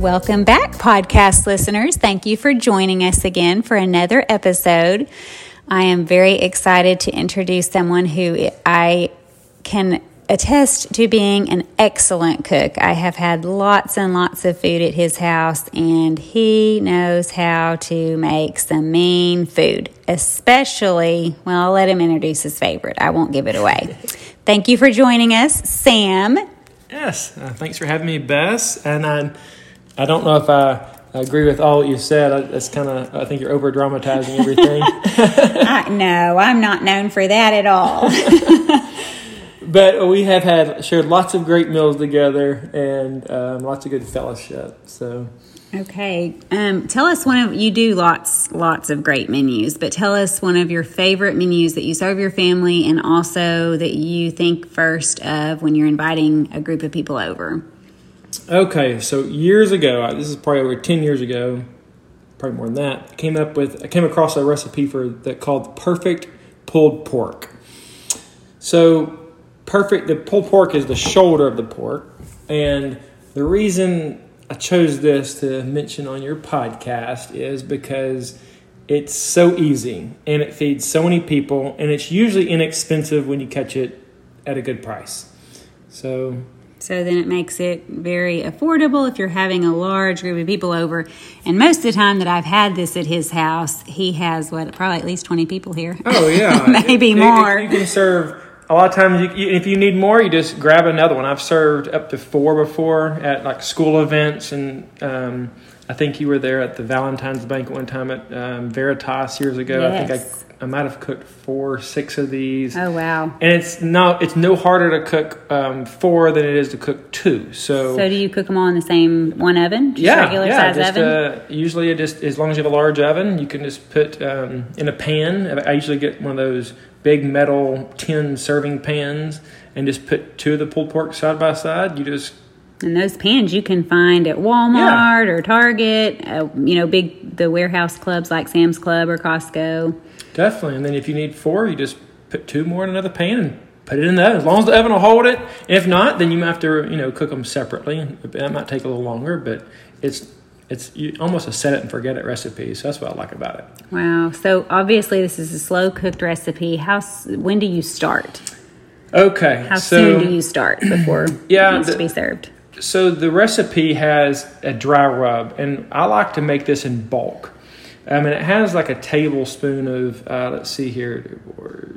Welcome back, podcast listeners. Thank you for joining us again for another episode. I am very excited to introduce someone who I can attest to being an excellent cook. I have had lots and lots of food at his house, and he knows how to make some mean food, especially, well, I'll let him introduce his favorite. I won't give it away. Thank you for joining us, Sam. Yes, uh, thanks for having me, Bess. And I, I don't know if I agree with all that you said. It's kind of, I think you're over dramatizing everything. I, no, I'm not known for that at all. but we have had shared lots of great meals together and um, lots of good fellowship. So. Okay, um, tell us one of you do lots lots of great menus, but tell us one of your favorite menus that you serve your family, and also that you think first of when you're inviting a group of people over. Okay, so years ago, this is probably over ten years ago, probably more than that. I came up with I came across a recipe for that called perfect pulled pork. So perfect the pulled pork is the shoulder of the pork, and the reason I chose this to mention on your podcast is because it's so easy and it feeds so many people, and it's usually inexpensive when you catch it at a good price. So so then it makes it very affordable if you're having a large group of people over. And most of the time that I've had this at his house, he has what probably at least 20 people here. Oh yeah, maybe it, more. It, you can serve a lot of times you, if you need more you just grab another one i've served up to four before at like school events and um, i think you were there at the valentine's banquet one time at um, veritas years ago. Yes. i think I, I might have cooked four six of these. Oh wow. And it's no it's no harder to cook um, four than it is to cook two so so do you cook them all in the same one oven? Just yeah regular yeah, size just, oven? uh, usually it just as long as you have a large oven you can just put um, in a pan. I usually get one of those big metal tin serving pans and just put two of the pulled pork side by side. You just and those pans you can find at Walmart yeah. or Target, uh, you know, big the warehouse clubs like Sam's Club or Costco. Definitely. And then if you need four, you just put two more in another pan and put it in the oven. As long as the oven will hold it. If not, then you might have to, you know, cook them separately. That might take a little longer, but it's it's almost a set it and forget it recipe. So that's what I like about it. Wow. So obviously this is a slow cooked recipe. How when do you start? Okay. How so, soon do you start before yeah, it needs the, to be served? So the recipe has a dry rub, and I like to make this in bulk. I mean, it has like a tablespoon of uh, let's see here,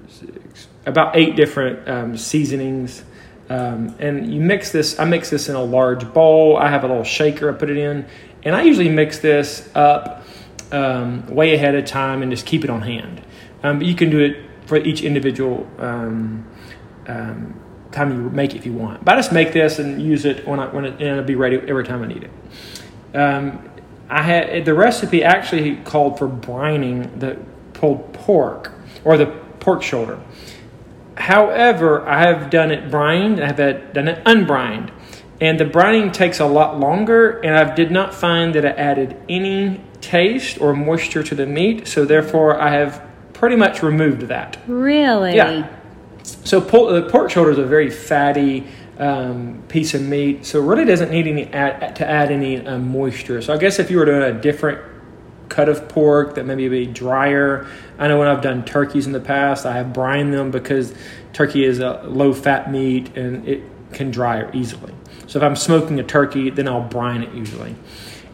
six, about eight different um, seasonings. Um, and you mix this. I mix this in a large bowl. I have a little shaker. I put it in, and I usually mix this up um, way ahead of time and just keep it on hand. Um, but you can do it for each individual um, um, time you make it if you want. But I just make this and use it when I when it, and it'll be ready every time I need it. Um, I had the recipe actually called for brining the pulled pork or the pork shoulder. However, I have done it brined. I have done it unbrined and the brining takes a lot longer and i did not find that it added any taste or moisture to the meat so therefore i have pretty much removed that really yeah so the pork shoulder is a very fatty um, piece of meat so it really doesn't need any add, to add any um, moisture so i guess if you were doing a different cut of pork that maybe be drier i know when i've done turkeys in the past i have brined them because turkey is a low fat meat and it can dry easily so if I'm smoking a turkey, then I'll brine it usually.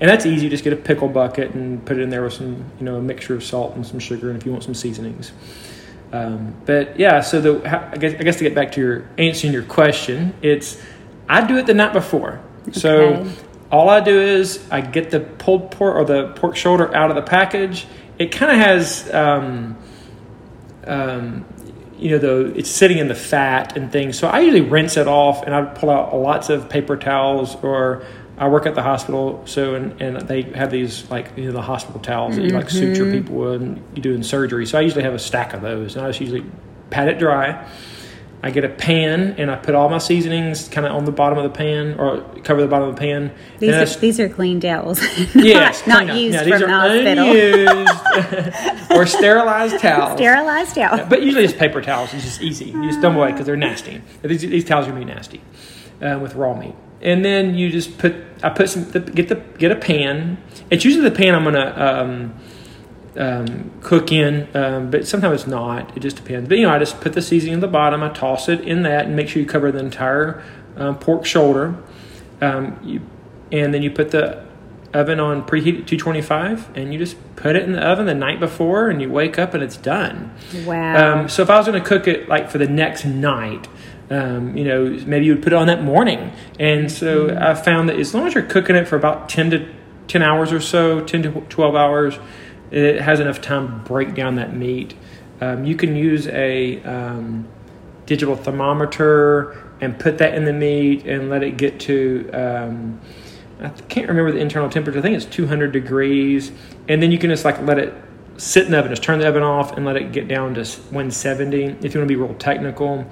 And that's easy. Just get a pickle bucket and put it in there with some, you know, a mixture of salt and some sugar, and if you want some seasonings. Um, but yeah, so the I guess, I guess to get back to your answering your question, it's I do it the night before. Okay. So all I do is I get the pulled pork or the pork shoulder out of the package. It kind of has um, um, you know, the it's sitting in the fat and things. So I usually rinse it off, and I pull out lots of paper towels. Or I work at the hospital, so and, and they have these like you know the hospital towels that you like suture mm-hmm. people with, and you do in surgery. So I usually have a stack of those, and I just usually pat it dry I get a pan and I put all my seasonings kind of on the bottom of the pan or cover the bottom of the pan. These, are, these are clean towels. yes, not, not used these from are the hospital. unused or sterilized towels. Sterilized towels. but usually it's paper towels. It's just easy. You just dump away because they're nasty. These, these towels are going to be nasty uh, with raw meat. And then you just put I put some get the get a pan. It's usually the pan I'm gonna um, um, cook in, um, but sometimes it's not. It just depends. But you know, I just put the seasoning in the bottom. I toss it in that, and make sure you cover the entire um, pork shoulder. Um, you, and then you put the oven on preheat at 225, and you just put it in the oven the night before, and you wake up and it's done. Wow. Um, so if I was going to cook it like for the next night, um, you know, maybe you would put it on that morning. And so. I found that as long as you're cooking it for about 10 to 10 hours or so, 10 to 12 hours, it has enough time to break down that meat. Um, you can use a um, digital thermometer and put that in the meat and let it get to. Um, I can't remember the internal temperature. I think it's 200 degrees, and then you can just like let it sit in the oven. Just turn the oven off and let it get down to 170 if you want to be real technical.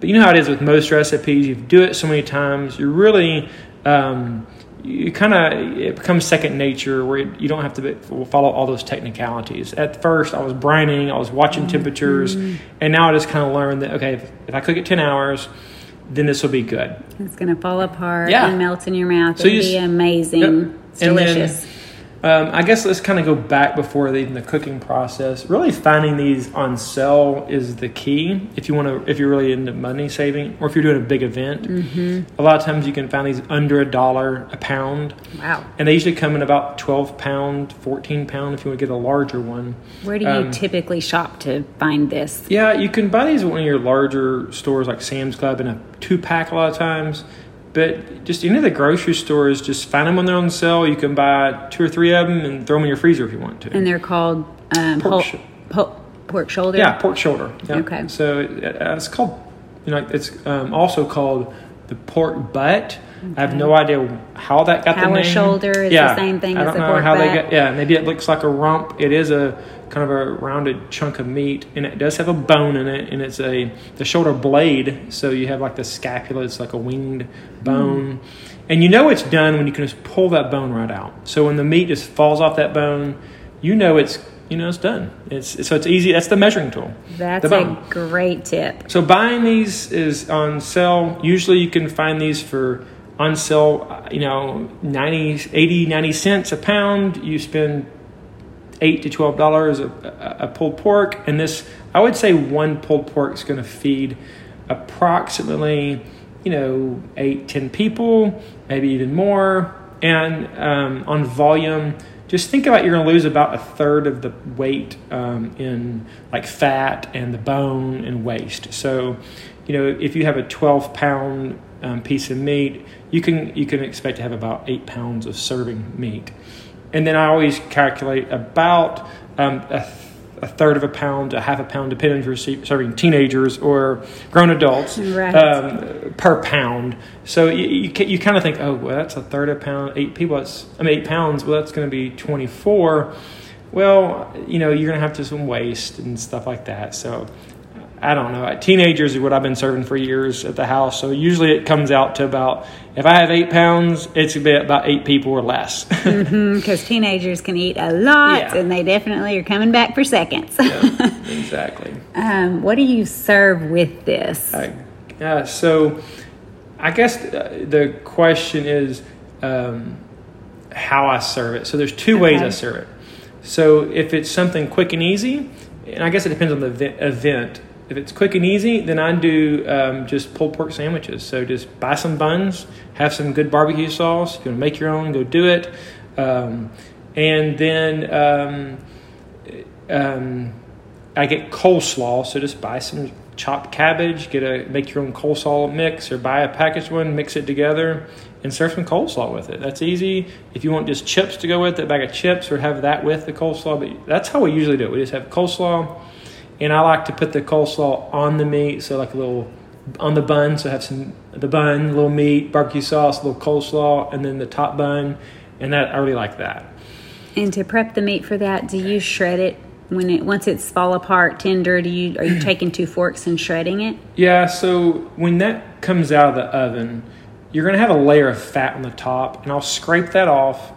But you know how it is with most recipes. You do it so many times, you're really um, you kind of it becomes second nature where you don't have to follow all those technicalities. At first, I was brining, I was watching mm-hmm. temperatures, and now I just kind of learned that okay, if, if, I cook it ten hours, then this will be good. It's gonna fall apart yeah. and melt in your mouth. So It'll be amazing. Yep. It's delicious. Um, I guess let's kind of go back before even the cooking process. Really, finding these on sale is the key. If you want to, if you're really into money saving, or if you're doing a big event, mm-hmm. a lot of times you can find these under a dollar a pound. Wow! And they usually come in about twelve pound, fourteen pound if you want to get a larger one. Where do you um, typically shop to find this? Yeah, you can buy these at one of your larger stores like Sam's Club in a two pack a lot of times. But just any of the grocery stores, just find them when they're on sale. You can buy two or three of them and throw them in your freezer if you want to. And they're called um, pork, sh- po- pork shoulder. Yeah, pork shoulder. Yeah. Okay. So it, it's called, you know, it's um, also called the pork butt. Okay. I have no idea how that got how the name. shoulder is yeah. the same thing I don't as the know pork how butt. they got. Yeah, maybe it looks like a rump. It is a kind of a rounded chunk of meat, and it does have a bone in it, and it's a the shoulder blade. So you have like the scapula; it's like a winged bone, mm. and you know it's done when you can just pull that bone right out. So when the meat just falls off that bone, you know it's you know it's done. It's so it's easy. That's the measuring tool. That's a great tip. So buying these is on sale. Usually you can find these for on sale, you know, 90, 80, 90 cents a pound. You spend eight to twelve dollars a, pulled pork, and this I would say one pulled pork is going to feed approximately you know eight ten people, maybe even more. And um, on volume, just think about you're going to lose about a third of the weight um, in like fat and the bone and waste. So, you know, if you have a 12 pound um, piece of meat, you can you can expect to have about eight pounds of serving meat and then I always calculate about um, a, a, third of a pound, a half a pound, depending if you're serving teenagers or grown adults right. um, per pound. So you, you, you, kind of think, oh, well, that's a third of a pound, eight people. That's I mean, eight pounds. Well, that's going to be twenty four. Well, you know, you're going to have to some waste and stuff like that. So I don't know. Teenagers is what I've been serving for years at the house. So usually it comes out to about, if I have eight pounds, it's about eight people or less. Because mm-hmm, teenagers can eat a lot yeah. and they definitely are coming back for seconds. yeah, exactly. Um, what do you serve with this? Uh, so I guess uh, the question is um, how I serve it. So there's two okay. ways I serve it. So if it's something quick and easy, and I guess it depends on the event. If it's quick and easy, then I do um, just pulled pork sandwiches. So just buy some buns, have some good barbecue sauce. If you want to make your own, go do it. Um, and then um, um, I get coleslaw. So just buy some chopped cabbage, get a make your own coleslaw mix, or buy a packaged one, mix it together, and serve some coleslaw with it. That's easy. If you want just chips to go with it, bag of chips, or have that with the coleslaw. But that's how we usually do it. We just have coleslaw and I like to put the coleslaw on the meat, so like a little on the bun. So I have some the bun, a little meat, barbecue sauce, a little coleslaw, and then the top bun, and that I really like that. And to prep the meat for that, do you shred it when it once it's fall apart tender? Do you are you taking two forks and shredding it? Yeah. So when that comes out of the oven, you're going to have a layer of fat on the top, and I'll scrape that off.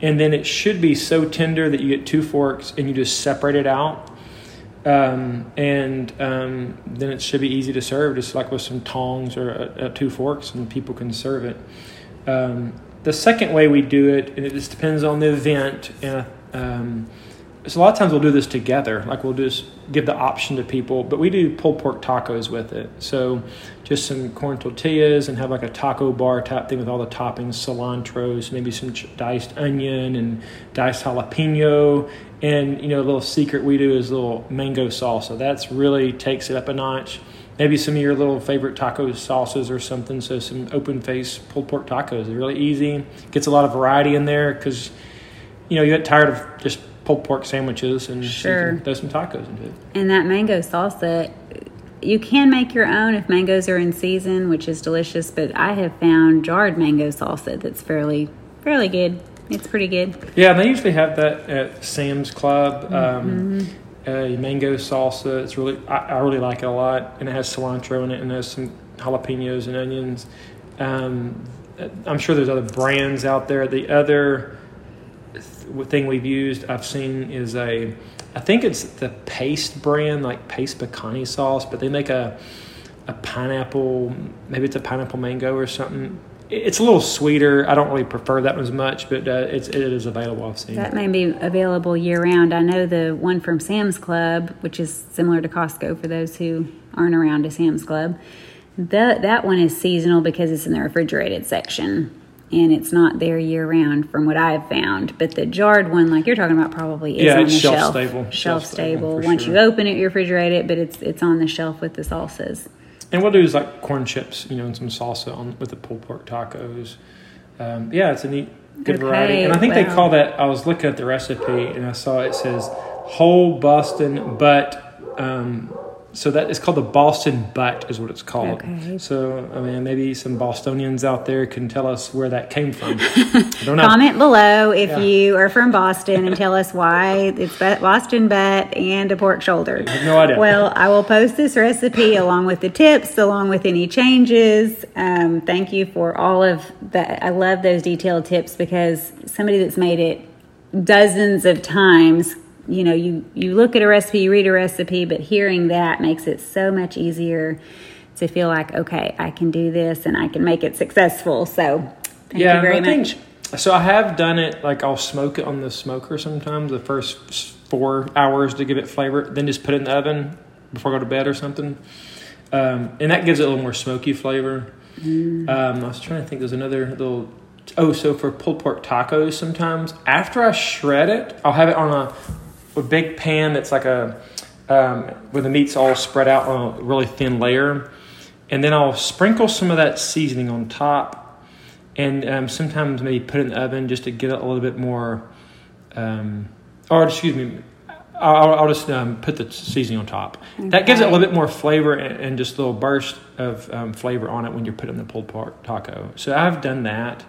And then it should be so tender that you get two forks and you just separate it out Um, and um, then it should be easy to serve, just like with some tongs or uh, two forks, and people can serve it. Um, the second way we do it, and it just depends on the event, and um, so a lot of times we'll do this together. Like we'll just give the option to people, but we do pulled pork tacos with it. So just some corn tortillas and have like a taco bar type thing with all the toppings, cilantros, maybe some diced onion and diced jalapeno. And you know, a little secret we do is a little mango salsa. That's really takes it up a notch. Maybe some of your little favorite taco sauces or something. So some open face pulled pork tacos. They're really easy. Gets a lot of variety in there because you know you get tired of just pulled pork sandwiches and Sure. throw some tacos into it. And that mango salsa, you can make your own if mangoes are in season, which is delicious. But I have found jarred mango salsa that's fairly fairly good. It's pretty good. Yeah, and they usually have that at Sam's Club. Mm-hmm. Um, uh, mango salsa. It's really I, I really like it a lot, and it has cilantro in it, and has some jalapenos and onions. Um, I'm sure there's other brands out there. The other th- thing we've used I've seen is a I think it's the Pace brand, like Pace Picante sauce, but they make a a pineapple, maybe it's a pineapple mango or something. It- It's a little sweeter. I don't really prefer that one as much, but uh, it's it is available. I've seen. That may be available year round. I know the one from Sam's Club, which is similar to Costco for those who aren't around a Sam's Club. That that one is seasonal because it's in the refrigerated section and it's not there year round from what I've found. But the jarred one, like you're talking about, probably is Yeah, on it's the shelf shelf. stable. Shelf, stable, Once sure. you open it, you refrigerate it, but it's it's on the shelf with the salsas. And we'll do is like corn chips, you know, and some salsa on with the pulled pork tacos. Um, yeah, it's a neat, good Okay, variety. And I think they call that. I was looking at the recipe and I saw it says whole Boston butt. Um, so that is called the Boston butt, is what it's called. Okay. So I mean, maybe some Bostonians out there can tell us where that came from. I don't know. Comment below if Yeah. you are from Boston and tell us why it's Boston butt and a pork shoulder. I have no idea. Well, I will post this recipe along with the tips, along with any changes. Um, thank you for all of that. I love those detailed tips because somebody that's made it dozens of times, you know, you, you look at a recipe, you read a recipe, but hearing that makes it so much easier to feel like, okay, I can do this and I can make it successful. So thank yeah, you very I think- much. So I have done it like I'll smoke it on the smoker sometimes the first four hours to give it flavor, then just put it in the oven before I go to bed or something, um, and that gives it a little more smoky flavor. Mm. Um, I was trying to think. There's another little. Oh, so for pulled pork tacos, sometimes after I shred it, I'll have it on a, a big pan that's like a um, where the meat's all spread out on a really thin layer, and then I'll sprinkle some of that seasoning on top and um, sometimes maybe put it in the oven just to get it a little bit more. Um, or excuse me, I'll, I'll just um, put the seasoning on top. That gives it a little bit more flavor and, and just a little burst of um, flavor on it when you're putting the pulled pork taco. So I've done that,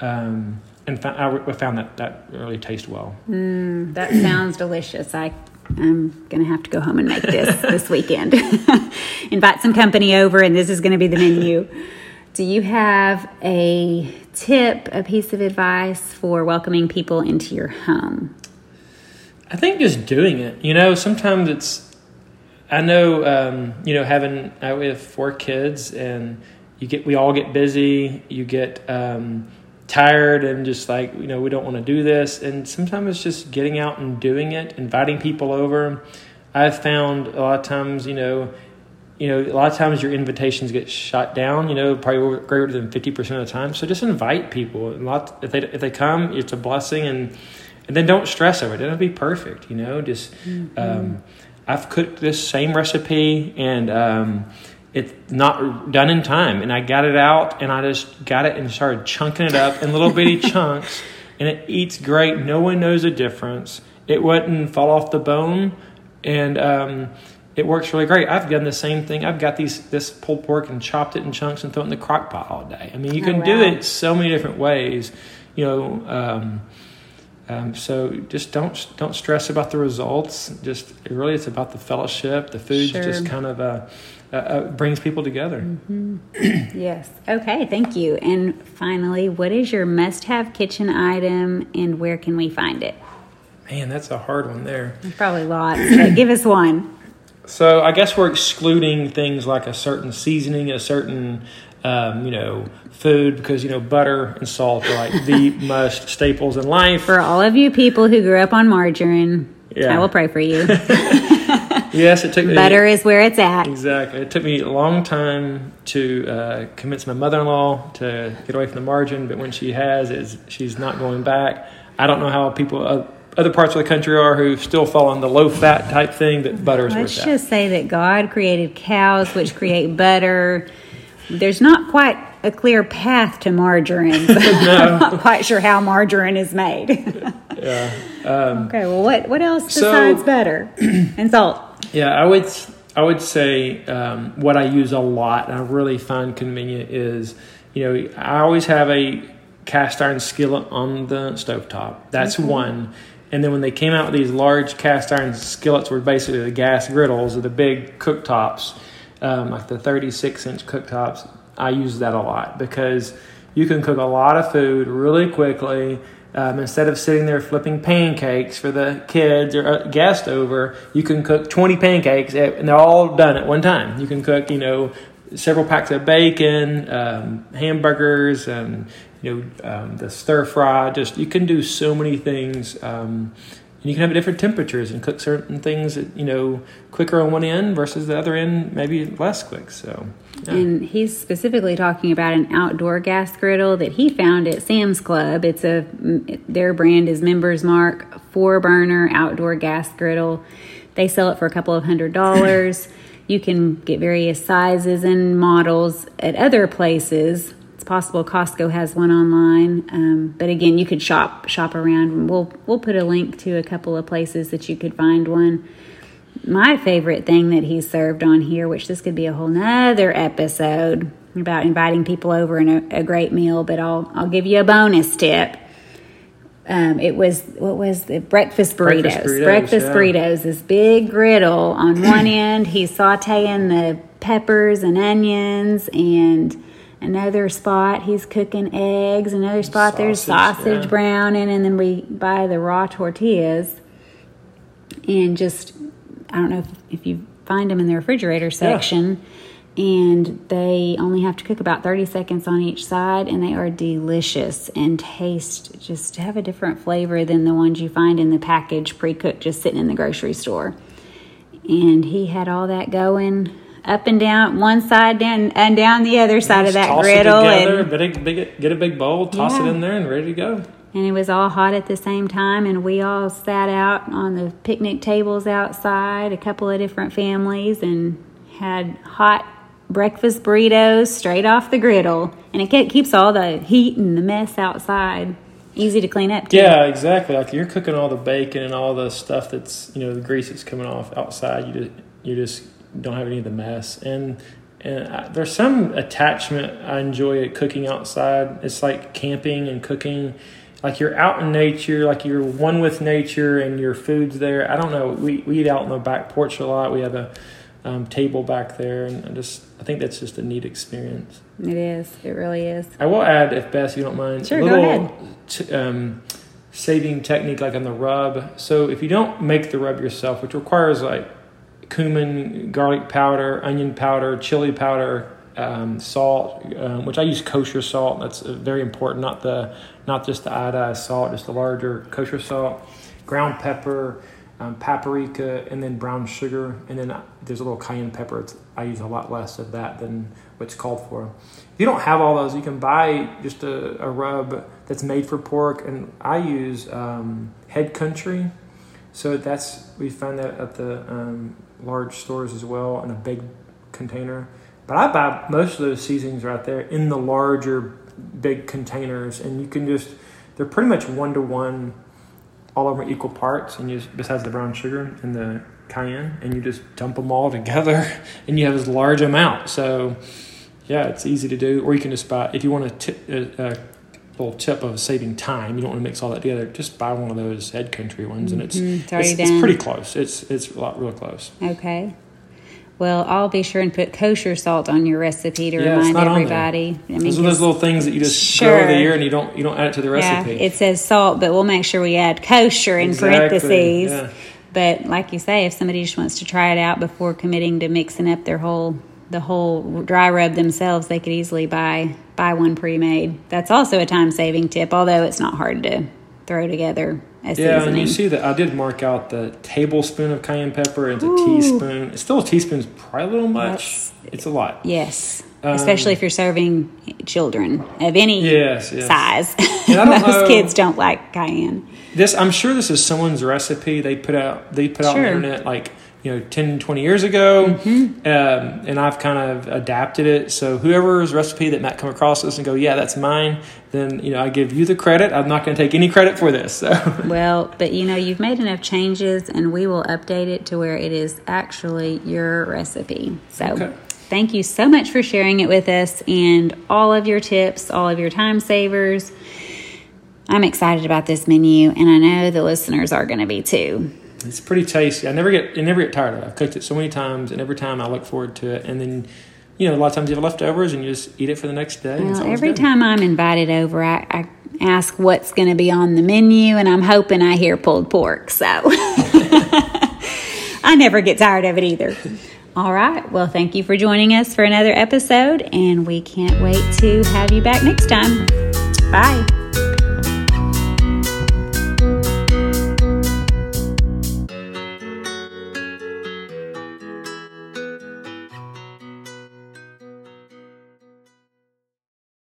um, and found, I found that that really tastes well. That sounds delicious. I I'm gonna have to go home and make this this weekend. Invite some company over, and this is gonna be the menu. Do you have a tip, a piece of advice for welcoming people into your home? I think just doing it. You know, sometimes it's. I know, um, you know, having I have four kids, and you get we all get busy. You get um, tired, and just like you know, we don't want to do this. And sometimes it's just getting out and doing it, inviting people over. I've found a lot of times, you know, you know, a lot of times your invitations get shot down. You know, probably greater than fifty percent of the time. So just invite people. and lot if they if they come, it's a blessing, and and then don't stress over it. It'll be perfect. You know, just um, I've cooked this same recipe and um, it's not done in time, and I got it out and I just got it and started chunking it up in little bitty chunks, and it eats great. No one knows the difference. It wouldn't fall off the bone, and um, it works really great. I've done the same thing. I've got these this pulled pork and chopped it in chunks and thrown it in the crock pot all day. I mean, you Oh, can do it so many different ways. You know, um, um, so just don't don't stress about the results. Just really, it's about the fellowship. The food's Sure. just kind of uh, uh, uh, brings people together. Yes. Okay, thank you. And finally, what is your must have kitchen item and where can we find it? Man, that's a hard one there. Probably lots, but give us one. So I guess we're excluding things like a certain seasoning, a certain um, you know food because you know butter and salt are like the must staples in life. For all of you people who grew up on margarine, Yeah. I will pray for you. Yes, it took me Butter is where it's at. Exactly. It took me a long time to uh, convince my mother-in-law to get away from the margin, but when she has, is she's not going back. I don't know how people uh, other parts of the country are who still fall on the low-fat type thing that butter is Let's just say that God created cows, which create butter. There's not quite a clear path to margarine. So I'm not quite sure how margarine is made. Yeah. Um, okay, well, what what else So- besides butter and salt? Yeah, I would I would say um, what I use a lot and I really find convenient is you know I always have a cast iron skillet on the stovetop. That's one. And then when they came out with these large cast iron skillets, were basically the gas griddles or the big cooktops, um, like the 36 inch cooktops, I use that a lot because you can cook a lot of food really quickly. Um, instead of sitting there flipping pancakes for the kids or a guest over, you can cook 20 pancakes at- and they're all done at one time. You can cook, you know, several packs of bacon, um, hamburgers, and you know um, the stir fry. Just you can do so many things, um, and you can have different temperatures and cook certain things you know quicker on one end versus the other end maybe less quick. So yeah. And he's specifically talking about an outdoor gas griddle that he found at Sam's Club. It's a their brand is Members Mark four burner outdoor gas griddle. They sell it for a couple of hundred dollars. you can get various sizes and models at other places. It's possible Costco has one online, um, but again, you could shop shop around. We'll we'll put a link to a couple of places that you could find one my favorite thing that he served on here, which this could be a whole nother episode about inviting people over and a, great meal, but I'll I'll give you a bonus tip. Um, it was what was the breakfast burritos? Breakfast burritos, Breakfast yeah. burritos. This big griddle on one end. He's sautéing the peppers and onions, and another spot he's cooking eggs. Another spot there's Sausage, sausage yeah. browning, and then we buy the raw tortillas and just I don't know if, if you find them in the refrigerator section. And they only have to cook about 30 seconds on each side, and they are delicious and taste just have a different flavor than the ones you find in the package pre cooked just sitting in the grocery store. And he had all that going up and down, one side down and down the other side of that griddle. it together, and big, big, get a big bowl, toss Yeah. it in there, and ready to go. And it was all hot at the same time and we all sat out on the picnic tables outside a couple of different families and had hot breakfast burritos straight off the griddle and it keeps all the heat and the mess outside easy to clean up too. Yeah, exactly. Like you're cooking all the bacon and all the stuff that's you know the grease that's coming off outside. You just you just don't have any of the mess. And and I, there's some attachment I enjoy at cooking outside. It's like camping and cooking. Like you're out in nature, like you're one with nature, and your food's there. I don't know. We we eat out on the back porch a lot. We have a um, table back there, and I just I think that's just a neat experience. it is it really is I will add, if Bess, you don't mind, Sure, a go little ahead. T- um, saving technique like on the rub. So if you don't make the rub yourself, which requires like cumin, garlic powder, onion powder, chili powder, um, salt, um, which I use kosher salt. That's uh, very important. Not the not just the iodized salt, just the larger kosher salt, ground pepper. Um, paprika and then brown sugar and then uh, there's a little cayenne pepper. It's, I use a lot less of that than what's called for. If you don't have all those, you can buy just a, a rub that's made for pork, and I use um, Head Country. So that's we find that at the um, large stores as well in a big container. But I buy most of those seasonings right there in the larger big containers, and you can just they're pretty much one to one, all over equal parts, and you just, besides the brown sugar and the cayenne, and you just dump them all together, and you have this large amount. So yeah, it's easy to do. Or you can just buy if you want a, tip, a, a little tip of saving time. You don't want to mix all that together. Just buy one of those Head Country ones, and it's Mhm, it's it's, already it's done. pretty close. It's it's a lot real close. Okay. Well, I'll be sure and put kosher salt on your recipe to Yeah, remind not on there. everybody. I Those are those little things that you just Sure. throw over the year and you don't you don't add it to the recipe. Yeah, it says salt, but we'll make sure we add kosher in Exactly, parentheses. yeah. But like you say, if somebody just wants to try it out before committing to mixing up their whole the whole dry rub themselves, they could easily buy buy one pre-made. That's also a time saving tip, although it's not hard to throw together yeah, and you see that I did mark out the tablespoon of cayenne pepper and a teaspoon. It's still a teaspoon's probably a little much. it's a lot. yes, Um, especially if you're serving children of any Yes, yes. size. Most know- kids don't like cayenne. This I'm sure this is someone's recipe they put out they put out on the internet like you know 10 20 years ago Mm-hmm. um, and I've kind of adapted it so whoever's recipe that might come across this and go yeah that's mine then you know I give you the credit I'm not going to take any credit for this so Well, but you know, you've made enough changes and we will update it to where it is actually your recipe. So, Okay. thank you so much for sharing it with us and all of your tips, all of your time savers. I'm excited about this menu and I know the listeners are going to be too. It's pretty tasty I never get I never get tired of it I've cooked it so many times and every time I look forward to it and then you know a lot of times you have leftovers and you just eat it for the next day Well, every good. time I'm invited over, I, I ask what's going to be on the menu and I'm hoping I hear pulled pork. So I never get tired of it either. All right. Well, thank you for joining us for another episode, and we can't wait to have you back next time. Bye.